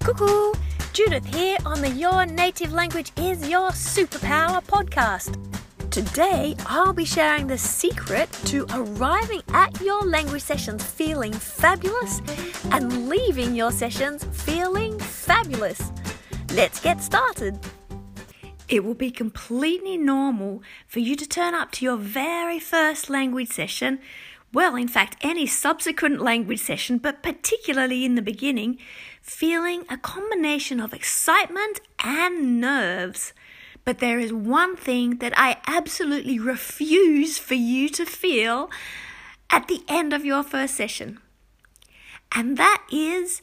Cuckoo! Judith here on the Your Native Language is Your Superpower podcast. Today, I'll be sharing the secret to arriving at your language sessions feeling fabulous and leaving your sessions feeling fabulous. Let's get started. It will be completely normal for you to turn up to your very first language session. Well, in fact, any subsequent language session, but particularly in the beginning, feeling a combination of excitement and nerves. But there is one thing that I absolutely refuse for you to feel at the end of your first session, and that is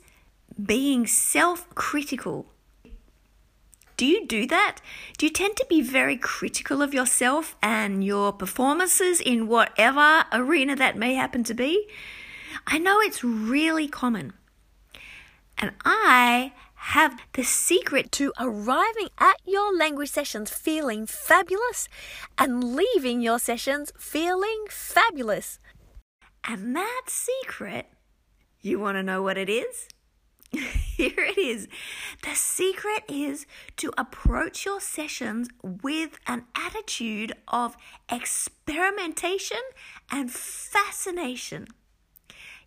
being self critical. Do you do that? Do you tend to be very critical of yourself and your performances in whatever arena that may happen to be? I know it's really common. And I have the secret to arriving at your language sessions feeling fabulous and leaving your sessions feeling fabulous. And that secret, you want to know what it is? Here it is. The secret is to approach your sessions with an attitude of experimentation and fascination.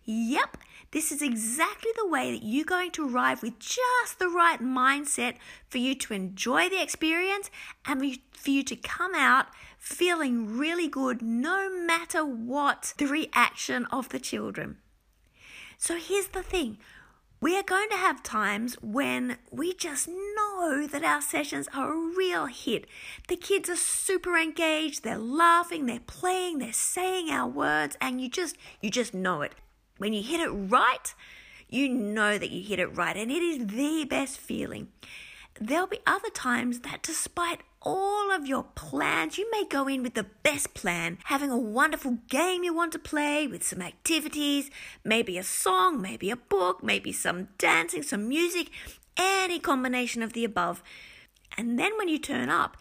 Yep, this is exactly the way that you're going to arrive with just the right mindset for you to enjoy the experience and for you to come out feeling really good no matter what the reaction of the children. So here's the thing we are going to have times when we just know that our sessions are a real hit. The kids are super engaged, they're laughing, they're playing, they're saying our words, and you just you just know it. When you hit it right, you know that you hit it right, and it is the best feeling. There'll be other times that despite all of your plans. You may go in with the best plan, having a wonderful game you want to play with some activities, maybe a song, maybe a book, maybe some dancing, some music, any combination of the above. And then when you turn up,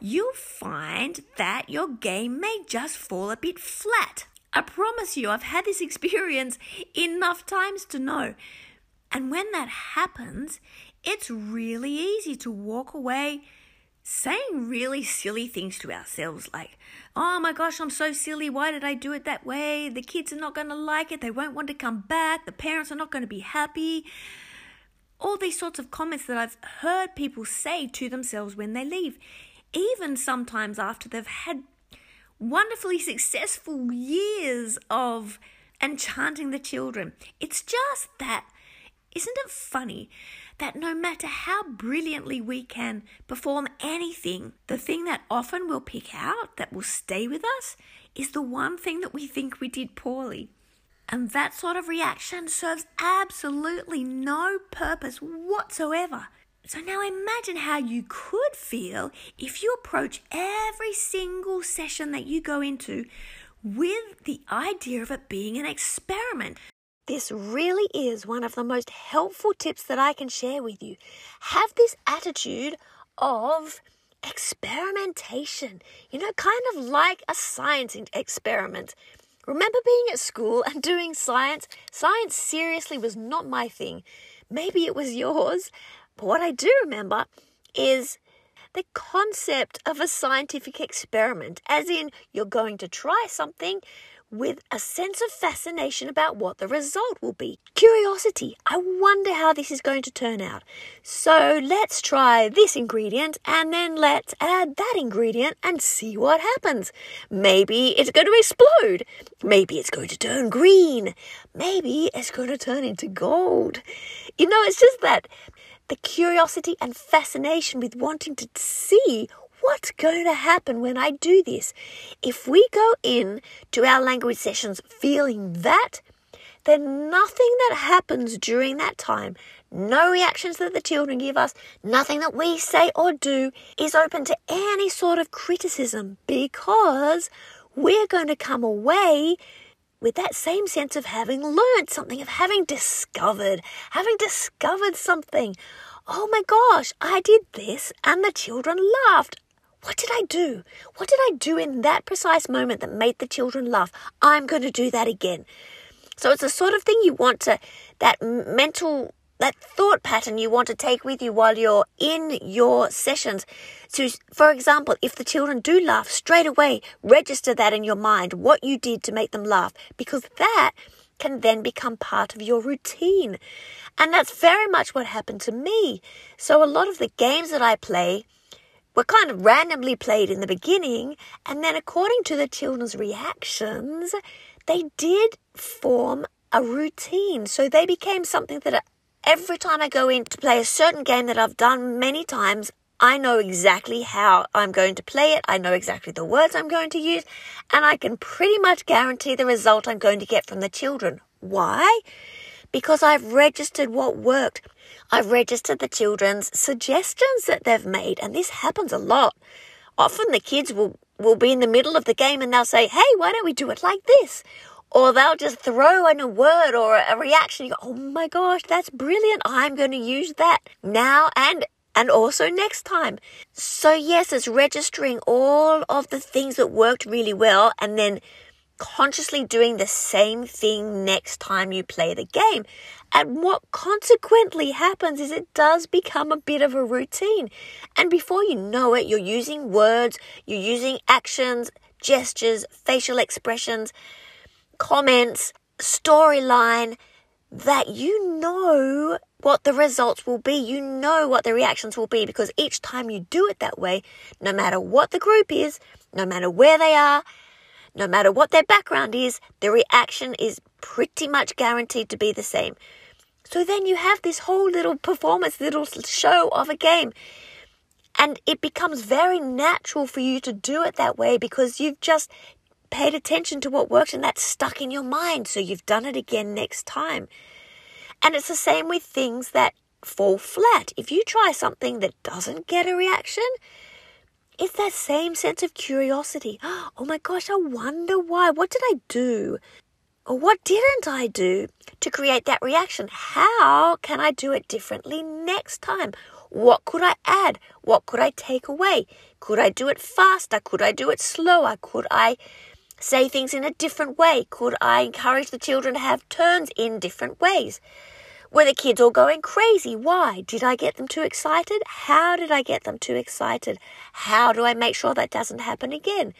you'll find that your game may just fall a bit flat. I promise you, I've had this experience enough times to know. And when that happens, it's really easy to walk away saying really silly things to ourselves like, oh my gosh, I'm so silly. Why did I do it that way? The kids are not going to like it. They won't want to come back. The parents are not going to be happy. All these sorts of comments that I've heard people say to themselves when they leave, even sometimes after they've had wonderfully successful years of enchanting the children. It's just that, isn't it funny that no matter how brilliantly we can perform anything, the thing that often we'll pick out that will stay with us is the one thing that we think we did poorly. And that sort of reaction serves absolutely no purpose whatsoever. So now imagine how you could feel if you approach every single session that you go into with the idea of it being an experiment. This really is one of the most helpful tips that I can share with you. Have this attitude of experimentation, you know, kind of like a science experiment. Remember being at school and doing science? Science seriously was not my thing. Maybe it was yours. But what I do remember is the concept of a scientific experiment, as in you're going to try something with a sense of fascination about what the result will be. Curiosity. I wonder how this is going to turn out. So let's try this ingredient and then let's add that ingredient and see what happens. Maybe it's going to explode. Maybe it's going to turn green. Maybe it's going to turn into gold. You know, it's just that the curiosity and fascination with wanting to see what's going to happen when I do this? If we go in to our language sessions feeling that, then nothing that happens during that time, no reactions that the children give us, nothing that we say or do is open to any sort of criticism because we're going to come away with that same sense of having learned something, of having discovered, having discovered something. Oh my gosh, I did this and the children laughed. What did I do? What did I do in that precise moment that made the children laugh? I'm going to do that again. So it's the sort of thing you want to, that mental that thought pattern you want to take with you while you're in your sessions. So, for example, if the children do laugh straight away, register that in your mind, what you did to make them laugh, because that can then become part of your routine. And that's very much what happened to me. So, a lot of the games that I play, were kind of randomly played in the beginning, and then according to the children's reactions, they did form a routine. So they became something that every time I go in to play a certain game that I've done many times, I know exactly how I'm going to play it. I know exactly the words I'm going to use, and I can pretty much guarantee the result I'm going to get from the children. Why? Because I've registered what worked. I've registered the children's suggestions that they've made, and this happens a lot. Often the kids will, will be in the middle of the game and they'll say, Hey, why don't we do it like this? Or they'll just throw in a word or a reaction. You go, Oh my gosh, that's brilliant. I'm going to use that now and and also next time. So yes, it's registering all of the things that worked really well and then consciously doing the same thing next time you play the game. And what consequently happens is it does become a bit of a routine. And before you know it, you're using words, you're using actions, gestures, facial expressions, comments, storyline that you know what the results will be. You know what the reactions will be because each time you do it that way, no matter what the group is, no matter where they are, no matter what their background is, the reaction is pretty much guaranteed to be the same. So then you have this whole little performance, little show of a game. And it becomes very natural for you to do it that way because you've just paid attention to what worked and that's stuck in your mind. So you've done it again next time. And it's the same with things that fall flat. If you try something that doesn't get a reaction, it's that same sense of curiosity. Oh my gosh, I wonder why. What did I do? Or what didn't I do to create that reaction? How can I do it differently next time? What could I add? What could I take away? Could I do it faster? Could I do it slower? Could I say things in a different way? Could I encourage the children to have turns in different ways? Were the kids all going crazy? Why? Did I get them too excited? How did I get them too excited? How do I make sure that doesn't happen again?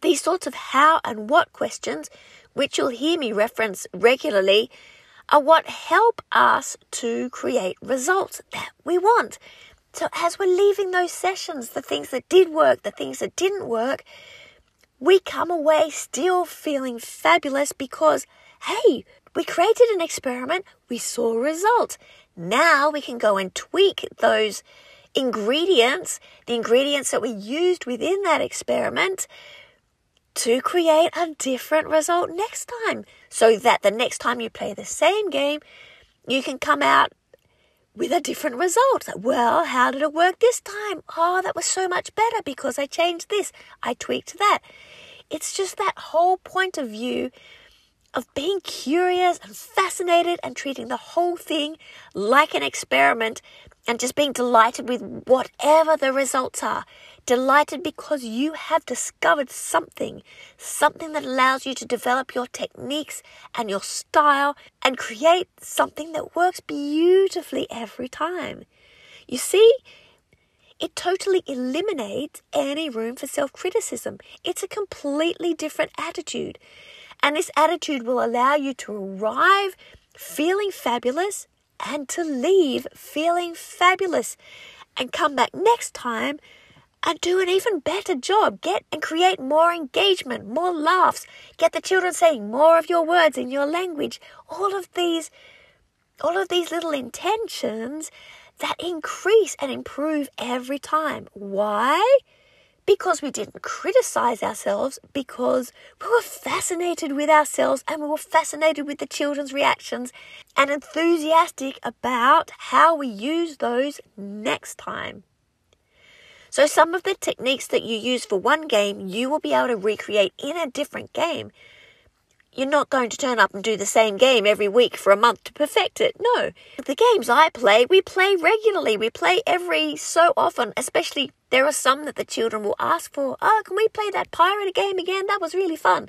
These sorts of how and what questions, which you'll hear me reference regularly, are what help us to create results that we want. So, as we're leaving those sessions, the things that did work, the things that didn't work, we come away still feeling fabulous because, hey, we created an experiment, we saw a result. Now we can go and tweak those ingredients, the ingredients that we used within that experiment, to create a different result next time. So that the next time you play the same game, you can come out with a different result. Well, how did it work this time? Oh, that was so much better because I changed this, I tweaked that. It's just that whole point of view of being curious and fascinated and treating the whole thing like an experiment and just being delighted with whatever the results are. Delighted because you have discovered something, something that allows you to develop your techniques and your style and create something that works beautifully every time. You see, it totally eliminates any room for self criticism. It's a completely different attitude. And this attitude will allow you to arrive feeling fabulous and to leave feeling fabulous and come back next time and do an even better job. Get and create more engagement, more laughs. Get the children saying more of your words in your language. All of these all of these little intentions that increase and improve every time. Why? Because we didn't criticize ourselves, because we were fascinated with ourselves and we were fascinated with the children's reactions and enthusiastic about how we use those next time. So, some of the techniques that you use for one game, you will be able to recreate in a different game you're not going to turn up and do the same game every week for a month to perfect it. No. The games I play, we play regularly. We play every so often, especially there are some that the children will ask for. Oh, can we play that pirate game again? That was really fun.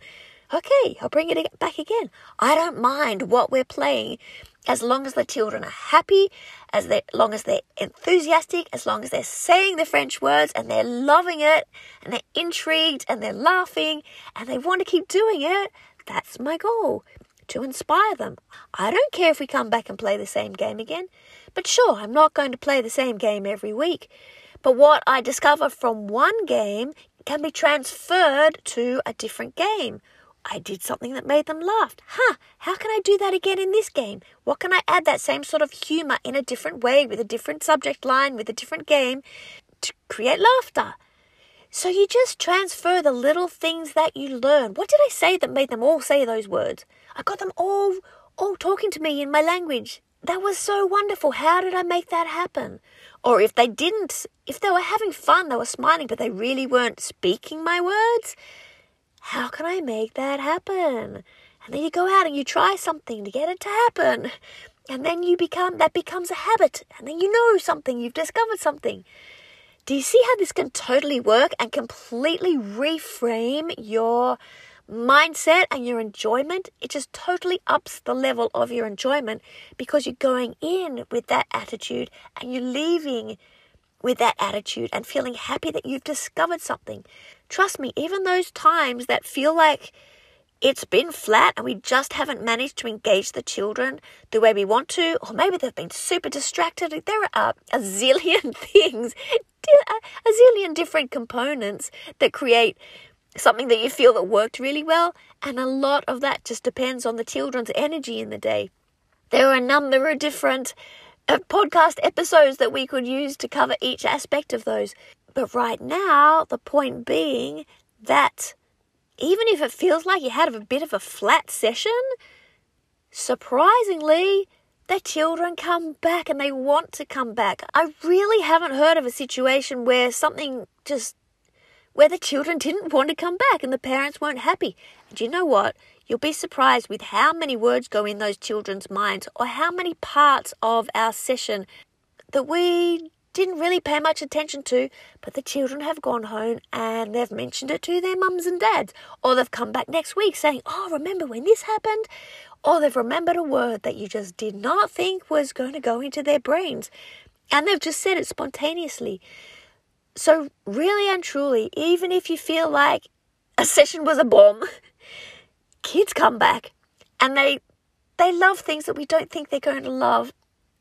Okay, I'll bring it back again. I don't mind what we're playing as long as the children are happy, as long as they're enthusiastic, as long as they're saying the French words and they're loving it and they're intrigued and they're laughing and they want to keep doing it, that's my goal to inspire them. I don't care if we come back and play the same game again, but sure, I'm not going to play the same game every week. But what I discover from one game can be transferred to a different game. I did something that made them laugh. Huh, how can I do that again in this game? What can I add that same sort of humor in a different way, with a different subject line, with a different game to create laughter? So you just transfer the little things that you learn. What did I say that made them all say those words? I got them all all talking to me in my language. That was so wonderful. How did I make that happen? Or if they didn't, if they were having fun, they were smiling, but they really weren't speaking my words, how can I make that happen? And then you go out and you try something to get it to happen. And then you become, that becomes a habit. And then you know something, you've discovered something. Do you see how this can totally work and completely reframe your mindset and your enjoyment? It just totally ups the level of your enjoyment because you're going in with that attitude and you're leaving with that attitude and feeling happy that you've discovered something. Trust me, even those times that feel like it's been flat and we just haven't managed to engage the children the way we want to, or maybe they've been super distracted. There are a zillion things, a zillion different components that create something that you feel that worked really well, and a lot of that just depends on the children's energy in the day. There are a number of different of podcast episodes that we could use to cover each aspect of those. But right now, the point being that even if it feels like you had a bit of a flat session, surprisingly, the children come back and they want to come back. I really haven't heard of a situation where something just where the children didn't want to come back and the parents weren't happy. And you know what? You'll be surprised with how many words go in those children's minds or how many parts of our session that we didn't really pay much attention to, but the children have gone home and they've mentioned it to their mums and dads. Or they've come back next week saying, Oh, remember when this happened? Or they've remembered a word that you just did not think was going to go into their brains. And they've just said it spontaneously. So, really and truly, even if you feel like a session was a bomb, kids come back and they they love things that we don't think they're going to love.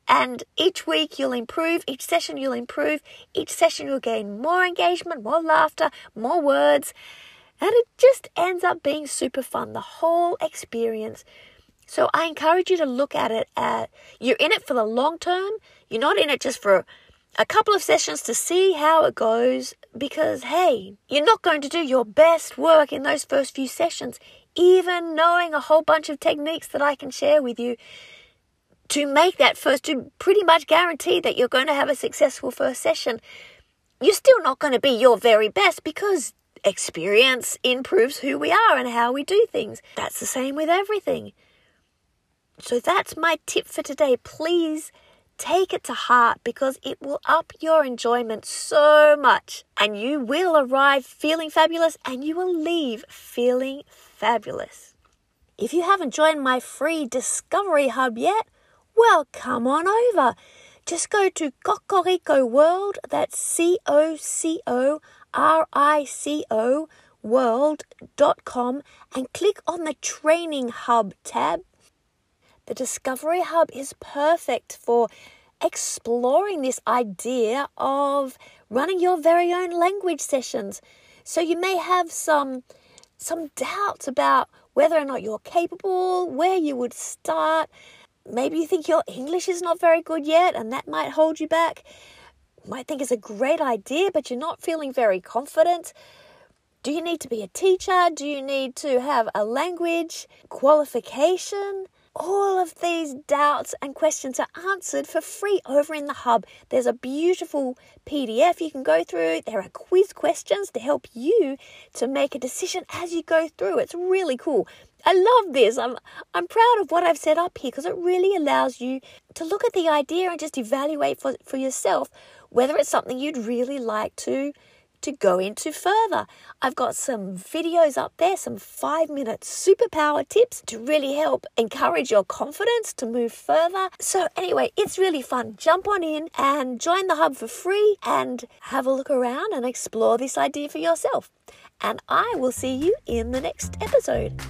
And each week you'll improve, each session you'll improve, each session you'll gain more engagement, more laughter, more words. And it just ends up being super fun, the whole experience. So I encourage you to look at it at you're in it for the long term. You're not in it just for a couple of sessions to see how it goes because hey, you're not going to do your best work in those first few sessions even knowing a whole bunch of techniques that I can share with you to make that first, to pretty much guarantee that you're going to have a successful first session, you're still not going to be your very best because experience improves who we are and how we do things. That's the same with everything. So that's my tip for today. Please take it to heart because it will up your enjoyment so much. And you will arrive feeling fabulous and you will leave feeling fabulous. If you haven't joined my free Discovery Hub yet, well, come on over. Just go to Cocorico World, that's C O C O R I C O world.com, and click on the Training Hub tab. The Discovery Hub is perfect for exploring this idea of running your very own language sessions. So you may have some some doubts about whether or not you're capable, where you would start. Maybe you think your English is not very good yet and that might hold you back. Might think it's a great idea, but you're not feeling very confident. Do you need to be a teacher? Do you need to have a language qualification? all of these doubts and questions are answered for free over in the hub. There's a beautiful PDF you can go through. There are quiz questions to help you to make a decision as you go through. It's really cool. I love this. I'm I'm proud of what I've set up here because it really allows you to look at the idea and just evaluate for, for yourself whether it's something you'd really like to to go into further. I've got some videos up there, some five minute superpower tips to really help encourage your confidence to move further. So, anyway, it's really fun. Jump on in and join the hub for free and have a look around and explore this idea for yourself. And I will see you in the next episode.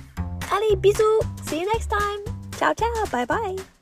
Allez, bisous. See you next time. Ciao, ciao. Bye bye.